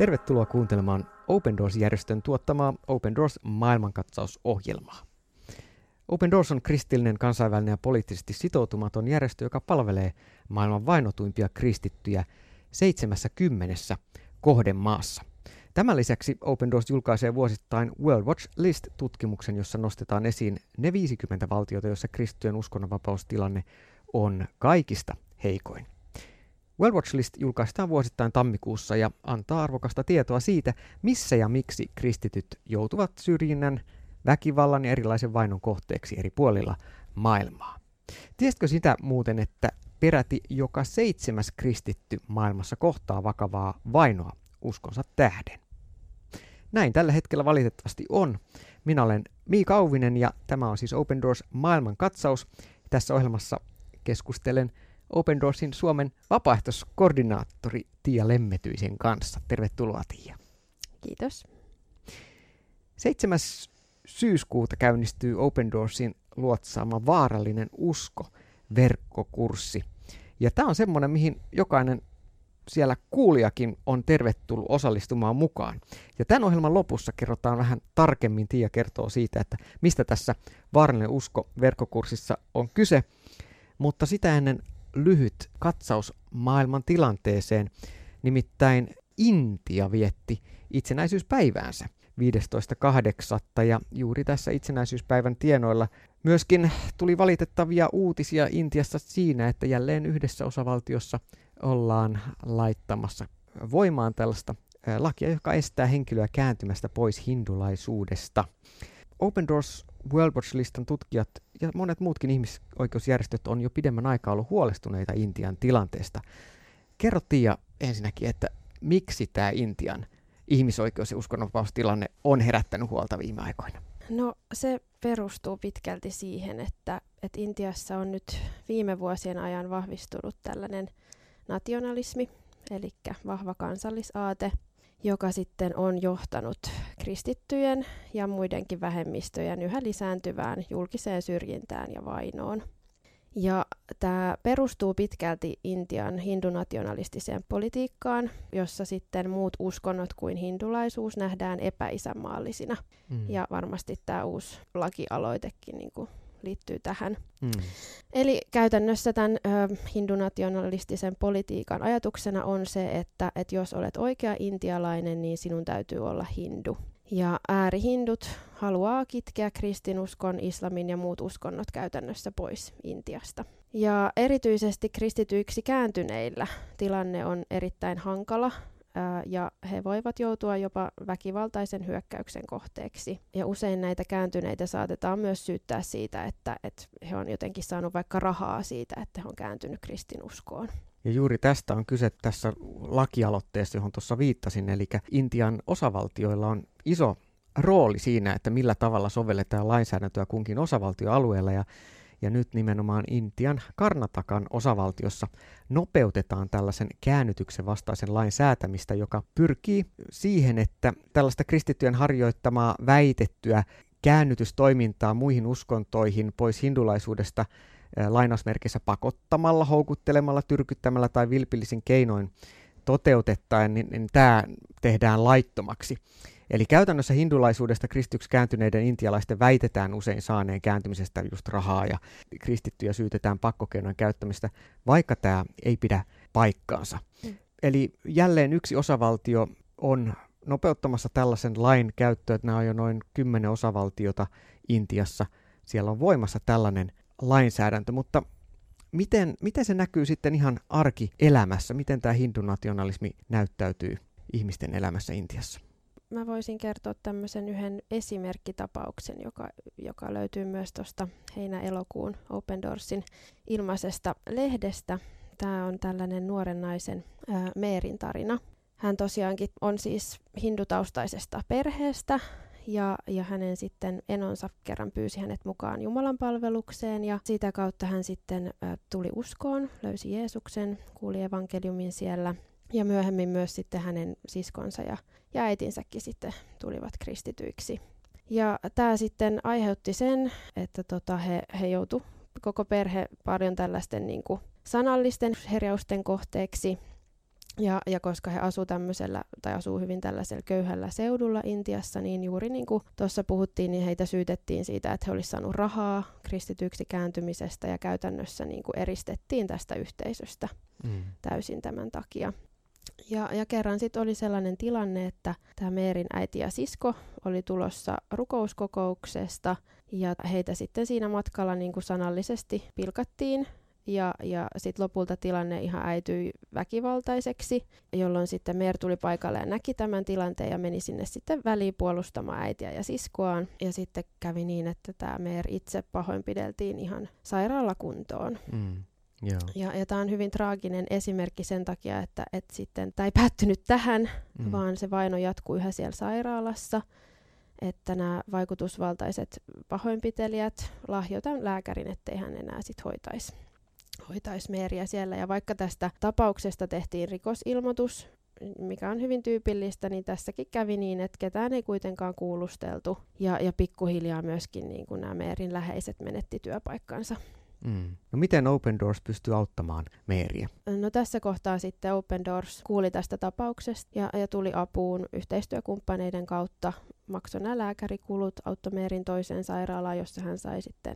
Tervetuloa kuuntelemaan Open Doors-järjestön tuottamaa Open Doors maailmankatsausohjelmaa. Open Doors on kristillinen, kansainvälinen ja poliittisesti sitoutumaton järjestö, joka palvelee maailman vainotuimpia kristittyjä 70 kohdemaassa. Tämän lisäksi Open Doors julkaisee vuosittain World Watch List-tutkimuksen, jossa nostetaan esiin ne 50 valtiota, joissa kristittyjen uskonnonvapaustilanne on kaikista heikoin. World Watch List julkaistaan vuosittain tammikuussa ja antaa arvokasta tietoa siitä, missä ja miksi kristityt joutuvat syrjinnän, väkivallan ja erilaisen vainon kohteeksi eri puolilla maailmaa. Tiesitkö sitä muuten, että peräti joka seitsemäs kristitty maailmassa kohtaa vakavaa vainoa uskonsa tähden? Näin tällä hetkellä valitettavasti on. Minä olen Miika Auvinen ja tämä on siis Open Doors maailman katsaus. Tässä ohjelmassa keskustelen Open Doorsin Suomen vapaaehtoiskoordinaattori Tiia Lemmetyisen kanssa. Tervetuloa Tiia. Kiitos. 7. syyskuuta käynnistyy Open Doorsin luotsaama Vaarallinen usko verkkokurssi. Ja tämä on semmoinen, mihin jokainen siellä kuulijakin on tervetullut osallistumaan mukaan. Ja tämän ohjelman lopussa kerrotaan vähän tarkemmin, Tiia kertoo siitä, että mistä tässä Vaarallinen usko verkkokurssissa on kyse. Mutta sitä ennen lyhyt katsaus maailman tilanteeseen. Nimittäin Intia vietti itsenäisyyspäiväänsä 15.8. ja juuri tässä itsenäisyyspäivän tienoilla myöskin tuli valitettavia uutisia Intiassa siinä, että jälleen yhdessä osavaltiossa ollaan laittamassa voimaan tällaista lakia, joka estää henkilöä kääntymästä pois hindulaisuudesta. Open Doors World Watch-listan tutkijat ja monet muutkin ihmisoikeusjärjestöt on jo pidemmän aikaa ollut huolestuneita Intian tilanteesta. Kerro Tiia ensinnäkin, että miksi tämä Intian ihmisoikeus- ja uskonnonvapaustilanne on herättänyt huolta viime aikoina? No se perustuu pitkälti siihen, että, että Intiassa on nyt viime vuosien ajan vahvistunut tällainen nationalismi, eli vahva kansallisaate – joka sitten on johtanut kristittyjen ja muidenkin vähemmistöjen yhä lisääntyvään julkiseen syrjintään ja vainoon. Ja tämä perustuu pitkälti Intian hindunationalistiseen politiikkaan, jossa sitten muut uskonnot kuin hindulaisuus nähdään epäisänmaallisina. Mm. Ja varmasti tämä uusi lakialoitekin niin kuin liittyy tähän. Mm. Eli käytännössä tämän ö, hindunationalistisen politiikan ajatuksena on se, että, että jos olet oikea intialainen, niin sinun täytyy olla hindu. Ja äärihindut haluaa kitkeä kristinuskon, islamin ja muut uskonnot käytännössä pois Intiasta. Ja erityisesti kristityiksi kääntyneillä tilanne on erittäin hankala, ja he voivat joutua jopa väkivaltaisen hyökkäyksen kohteeksi. Ja usein näitä kääntyneitä saatetaan myös syyttää siitä, että, että he on jotenkin saanut vaikka rahaa siitä, että he on kääntynyt kristinuskoon. Ja juuri tästä on kyse tässä lakialoitteessa, johon tuossa viittasin, eli Intian osavaltioilla on iso rooli siinä, että millä tavalla sovelletaan lainsäädäntöä kunkin osavaltioalueella, ja ja nyt nimenomaan Intian Karnatakan osavaltiossa nopeutetaan tällaisen käännytyksen vastaisen lain säätämistä, joka pyrkii siihen, että tällaista kristittyjen harjoittamaa väitettyä käännytystoimintaa muihin uskontoihin pois hindulaisuudesta lainausmerkissä pakottamalla, houkuttelemalla, tyrkyttämällä tai vilpillisin keinoin toteutettaen, niin, niin tämä tehdään laittomaksi. Eli käytännössä hindulaisuudesta kristyksi kääntyneiden intialaisten väitetään usein saaneen kääntymisestä just rahaa ja kristittyjä syytetään pakkokeinojen käyttämistä, vaikka tämä ei pidä paikkaansa. Mm. Eli jälleen yksi osavaltio on nopeuttamassa tällaisen lain käyttöä, että nämä on jo noin kymmenen osavaltiota Intiassa. Siellä on voimassa tällainen lainsäädäntö, mutta miten, miten se näkyy sitten ihan arkielämässä? Miten tämä hindunationalismi näyttäytyy ihmisten elämässä Intiassa? Mä voisin kertoa tämmöisen yhden esimerkkitapauksen, joka, joka löytyy myös tuosta heinä-elokuun Open Doorsin ilmaisesta lehdestä. Tämä on tällainen nuoren naisen ää, Meerin tarina. Hän tosiaankin on siis hindutaustaisesta perheestä ja, ja hänen sitten enonsa kerran pyysi hänet mukaan Jumalan palvelukseen ja sitä kautta hän sitten ä, tuli uskoon, löysi Jeesuksen, kuuli evankeliumin siellä ja myöhemmin myös sitten hänen siskonsa ja, ja äitinsäkin sitten tulivat kristityiksi. Ja tämä sitten aiheutti sen, että tota he, he joutu koko perhe paljon tällaisten niin kuin sanallisten herjausten kohteeksi. Ja, ja koska he asuu tämmöisellä, tai asuu hyvin tällaisella köyhällä seudulla Intiassa, niin juuri niin kuin tuossa puhuttiin, niin heitä syytettiin siitä, että he olisivat saaneet rahaa kristityksi kääntymisestä ja käytännössä niin kuin eristettiin tästä yhteisöstä mm. täysin tämän takia. Ja, ja kerran sitten oli sellainen tilanne, että tämä Meerin äiti ja sisko oli tulossa rukouskokouksesta ja heitä sitten siinä matkalla niin kuin sanallisesti pilkattiin ja, ja sitten lopulta tilanne ihan äityi väkivaltaiseksi, jolloin sitten Meer tuli paikalle ja näki tämän tilanteen ja meni sinne sitten väliin puolustamaan äitiä ja siskoaan. Ja sitten kävi niin, että tämä Meer itse pahoinpideltiin ihan sairaalakuntoon. Mm. Joo. Ja, ja tämä on hyvin traaginen esimerkki sen takia, että, että sitten tämä ei päättynyt tähän, mm. vaan se vaino jatkuu yhä siellä sairaalassa. Että nämä vaikutusvaltaiset pahoinpitelijät lahjoitan lääkärin, ettei hän enää sitten hoitaisi hoitaisi Meeriä siellä. Ja vaikka tästä tapauksesta tehtiin rikosilmoitus, mikä on hyvin tyypillistä, niin tässäkin kävi niin, että ketään ei kuitenkaan kuulusteltu. Ja, ja pikkuhiljaa myöskin niin kuin nämä Meerin läheiset menetti työpaikkansa. Mm. No miten Open Doors pystyy auttamaan Meeriä? No tässä kohtaa sitten Open Doors kuuli tästä tapauksesta ja, ja tuli apuun yhteistyökumppaneiden kautta. Maksoi nämä lääkärikulut, auttoi Meerin toiseen sairaalaan, jossa hän sai sitten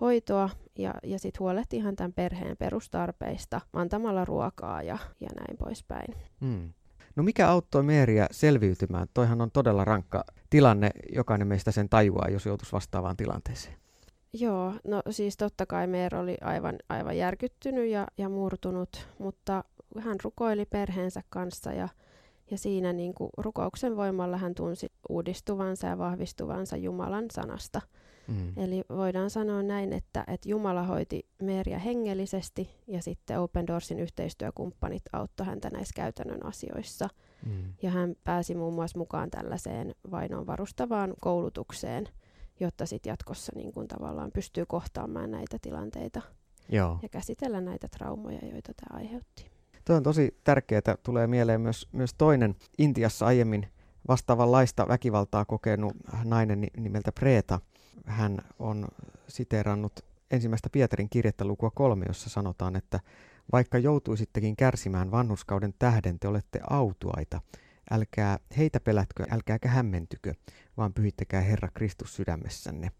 hoitoa ja, ja sitten huolehti ihan tämän perheen perustarpeista antamalla ruokaa ja, ja näin poispäin. Mm. No mikä auttoi Meeriä selviytymään? Toihan on todella rankka tilanne, jokainen meistä sen tajuaa, jos joutuisi vastaavaan tilanteeseen. Joo, no siis totta kai Meer oli aivan, aivan järkyttynyt ja, ja murtunut, mutta hän rukoili perheensä kanssa ja, ja siinä niin kuin rukouksen voimalla hän tunsi uudistuvansa ja vahvistuvansa Jumalan sanasta – Mm. Eli voidaan sanoa näin, että, että Jumala hoiti Meeriä hengellisesti ja sitten Open Doorsin yhteistyökumppanit auttoi häntä näissä käytännön asioissa. Mm. Ja hän pääsi muun muassa mukaan tällaiseen vainoon varustavaan koulutukseen, jotta sitten jatkossa niin kun tavallaan pystyy kohtaamaan näitä tilanteita Joo. ja käsitellä näitä traumoja, joita tämä aiheutti. Tuo on tosi tärkeää. Tulee mieleen myös, myös toinen Intiassa aiemmin vastaavanlaista väkivaltaa kokenut nainen nimeltä Preeta, hän on siteerannut ensimmäistä Pietarin kirjettä lukua kolme, jossa sanotaan, että vaikka joutuisittekin kärsimään vanhuskauden tähden, te olette autuaita. Älkää heitä pelätkö, älkääkä hämmentykö, vaan pyhittäkää Herra Kristus sydämessänne.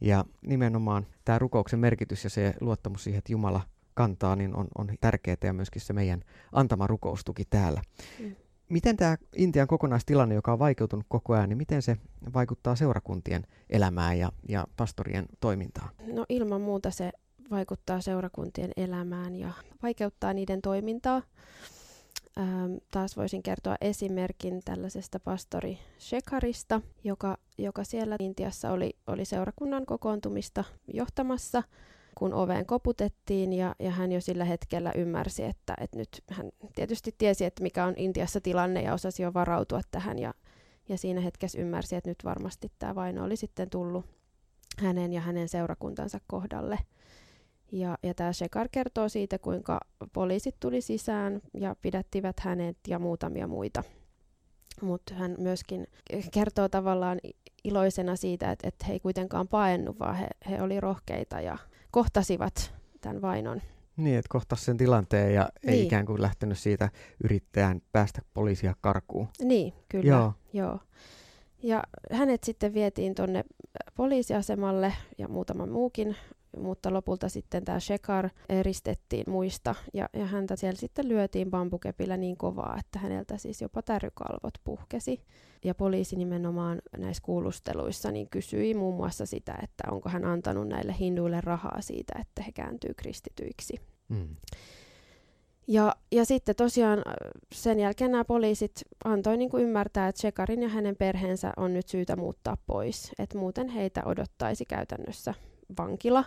Ja nimenomaan tämä rukouksen merkitys ja se luottamus siihen, että Jumala kantaa, niin on, on tärkeää ja myöskin se meidän antama rukoustuki täällä. Mm. Miten tämä Intian kokonaistilanne, joka on vaikeutunut koko ajan, niin miten se vaikuttaa seurakuntien elämään ja, ja pastorien toimintaan? No ilman muuta se vaikuttaa seurakuntien elämään ja vaikeuttaa niiden toimintaa. Ähm, taas voisin kertoa esimerkin tällaisesta pastori Shekharista, joka, joka siellä Intiassa oli, oli seurakunnan kokoontumista johtamassa – kun oveen koputettiin ja, ja hän jo sillä hetkellä ymmärsi, että, että nyt hän tietysti tiesi, että mikä on Intiassa tilanne ja osasi jo varautua tähän ja, ja siinä hetkessä ymmärsi, että nyt varmasti tämä vaino oli sitten tullut hänen ja hänen seurakuntansa kohdalle. Ja, ja tämä Shekar kertoo siitä, kuinka poliisit tuli sisään ja pidättivät hänet ja muutamia muita. Mutta hän myöskin kertoo tavallaan iloisena siitä, että, että he ei kuitenkaan paennut, vaan he, he oli rohkeita ja, kohtasivat tämän vainon. Niin, että kohtasi sen tilanteen ja ei niin. ikään kuin lähtenyt siitä yrittäjän päästä poliisia karkuun. Niin, kyllä. Joo. Joo. Ja hänet sitten vietiin tuonne poliisiasemalle ja muutama muukin mutta lopulta sitten tämä Shekar eristettiin muista ja, ja häntä siellä sitten lyötiin bambukepillä niin kovaa, että häneltä siis jopa tärykalvot puhkesi. Ja poliisi nimenomaan näissä kuulusteluissa niin kysyi muun muassa sitä, että onko hän antanut näille hinduille rahaa siitä, että he kääntyy kristityiksi. Mm. Ja, ja sitten tosiaan sen jälkeen nämä poliisit antoi niin kuin ymmärtää, että Shekarin ja hänen perheensä on nyt syytä muuttaa pois, että muuten heitä odottaisi käytännössä vankila.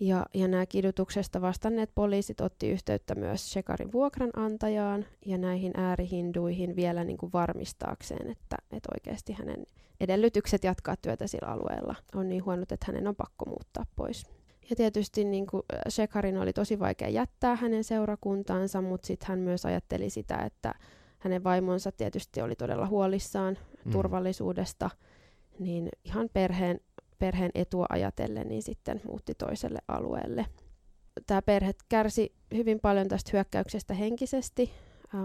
Ja, ja nämä kidutuksesta vastanneet poliisit otti yhteyttä myös Shekarin vuokranantajaan ja näihin äärihinduihin vielä niin kuin varmistaakseen, että, että oikeasti hänen edellytykset jatkaa työtä sillä alueella on niin huonot, että hänen on pakko muuttaa pois. Ja tietysti niin kuin Shekarin oli tosi vaikea jättää hänen seurakuntaansa, mutta sitten hän myös ajatteli sitä, että hänen vaimonsa tietysti oli todella huolissaan mm. turvallisuudesta, niin ihan perheen perheen etua ajatellen, niin sitten muutti toiselle alueelle. Tämä perhe kärsi hyvin paljon tästä hyökkäyksestä henkisesti.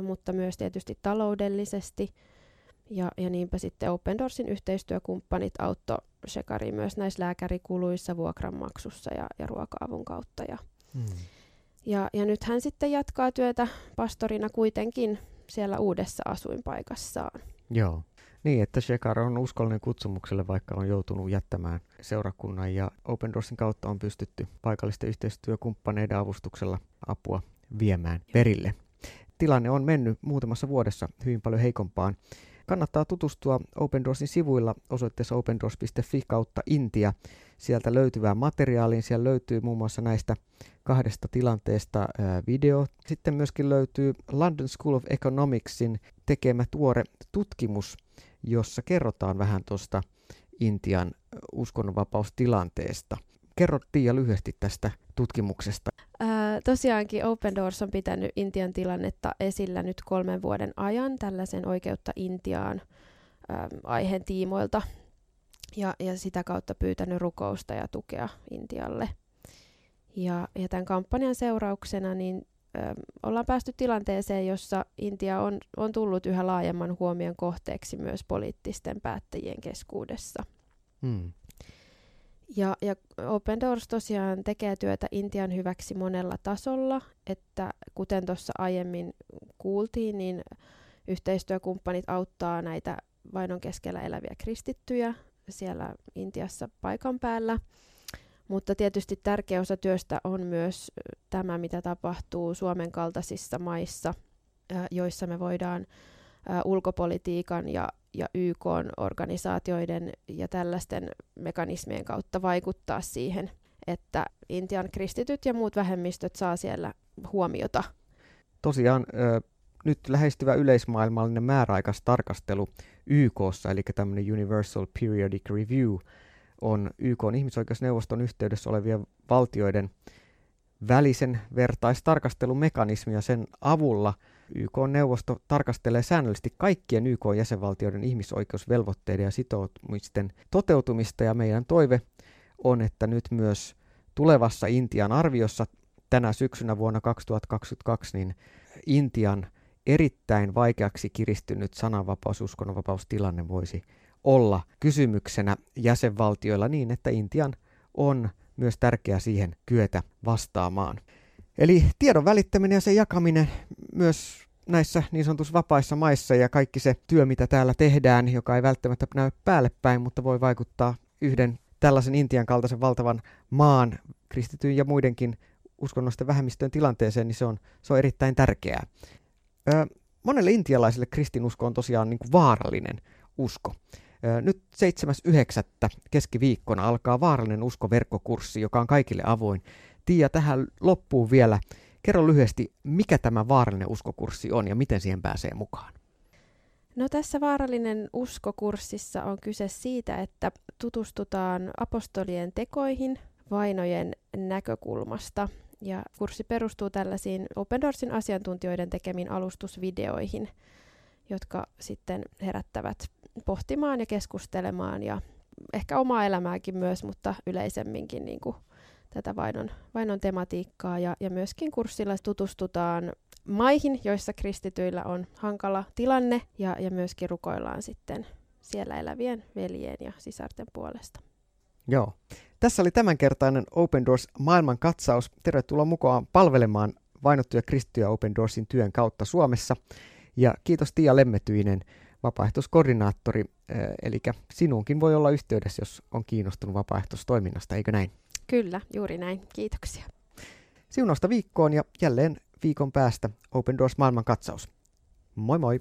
mutta myös tietysti taloudellisesti. Ja, ja niinpä sitten Open Doorsin yhteistyökumppanit auttoi Shekari myös näissä lääkärikuluissa, vuokranmaksussa ja, ja ruoka-avun kautta. Ja, hmm. ja, ja nyt hän sitten jatkaa työtä pastorina kuitenkin siellä uudessa asuinpaikassaan. Joo. Niin, että Shekar on uskollinen kutsumukselle, vaikka on joutunut jättämään seurakunnan ja Open Doorsin kautta on pystytty paikallisten yhteistyökumppaneiden avustuksella apua viemään perille. Tilanne on mennyt muutamassa vuodessa hyvin paljon heikompaan. Kannattaa tutustua Open Doorsin sivuilla osoitteessa opendoors.fi kautta Intia. Sieltä löytyvää materiaaliin. Siellä löytyy muun muassa näistä kahdesta tilanteesta video. Sitten myöskin löytyy London School of Economicsin tekemä tuore tutkimus, jossa kerrotaan vähän tuosta Intian uskonnonvapaustilanteesta. Kerro Tiia lyhyesti tästä tutkimuksesta. Ää, tosiaankin Open Doors on pitänyt Intian tilannetta esillä nyt kolmen vuoden ajan tällaisen oikeutta Intiaan ää, aiheen tiimoilta ja, ja sitä kautta pyytänyt rukousta ja tukea Intialle. Ja, ja tämän kampanjan seurauksena niin ö, ollaan päästy tilanteeseen, jossa Intia on, on tullut yhä laajemman huomion kohteeksi myös poliittisten päättäjien keskuudessa. Hmm. Ja, ja Open Doors tosiaan tekee työtä Intian hyväksi monella tasolla, että kuten tuossa aiemmin kuultiin, niin yhteistyökumppanit auttaa näitä vainon keskellä eläviä kristittyjä siellä Intiassa paikan päällä. Mutta tietysti tärkeä osa työstä on myös tämä, mitä tapahtuu Suomen kaltaisissa maissa, joissa me voidaan ulkopolitiikan ja ja YK-organisaatioiden ja tällaisten mekanismien kautta vaikuttaa siihen, että Intian kristityt ja muut vähemmistöt saa siellä huomiota. Tosiaan nyt lähestyvä yleismaailmallinen määräaikaistarkastelu YKssa, eli tämmöinen Universal Periodic Review, on YK ihmisoikeusneuvoston yhteydessä olevien valtioiden välisen vertaistarkastelumekanismi ja sen avulla – YK-neuvosto tarkastelee säännöllisesti kaikkien YK-jäsenvaltioiden ihmisoikeusvelvoitteiden ja sitoumisten toteutumista. Ja meidän toive on, että nyt myös tulevassa Intian arviossa tänä syksynä vuonna 2022 niin Intian erittäin vaikeaksi kiristynyt sananvapaus, uskonnonvapaustilanne voisi olla kysymyksenä jäsenvaltioilla niin, että Intian on myös tärkeää siihen kyetä vastaamaan. Eli tiedon välittäminen ja sen jakaminen myös näissä niin sanotussa vapaissa maissa ja kaikki se työ, mitä täällä tehdään, joka ei välttämättä näy päälle päin, mutta voi vaikuttaa yhden tällaisen Intian kaltaisen valtavan maan kristityn ja muidenkin uskonnollisten vähemmistöjen tilanteeseen, niin se on, se on erittäin tärkeää. Ö, monelle intialaiselle kristinusko on tosiaan niin kuin vaarallinen usko. Nyt 7.9. keskiviikkona alkaa vaarallinen usko-verkkokurssi, joka on kaikille avoin. Tiia, tähän loppuun vielä. Kerro lyhyesti, mikä tämä vaarallinen uskokurssi on ja miten siihen pääsee mukaan? No tässä vaarallinen uskokurssissa on kyse siitä, että tutustutaan apostolien tekoihin vainojen näkökulmasta. Ja kurssi perustuu tällaisiin Open Doorsin asiantuntijoiden tekemiin alustusvideoihin, jotka sitten herättävät pohtimaan ja keskustelemaan ja ehkä omaa elämääkin myös, mutta yleisemminkin niin kuin tätä vainon, vainon tematiikkaa ja, ja myöskin kurssilla tutustutaan maihin, joissa kristityillä on hankala tilanne ja, ja myöskin rukoillaan sitten siellä elävien veljen ja sisarten puolesta. Joo. Tässä oli tämänkertainen Open Doors maailman katsaus. Tervetuloa mukaan palvelemaan vainottuja kristittyjä Open Doorsin työn kautta Suomessa. Ja kiitos Tiia Lemmetyinen, vapaaehtoiskoordinaattori. Eli sinuunkin voi olla yhteydessä, jos on kiinnostunut vapaaehtoistoiminnasta, eikö näin? Kyllä, juuri näin. Kiitoksia. Siunausta viikkoon ja jälleen viikon päästä Open Doors maailman katsaus. Moi moi!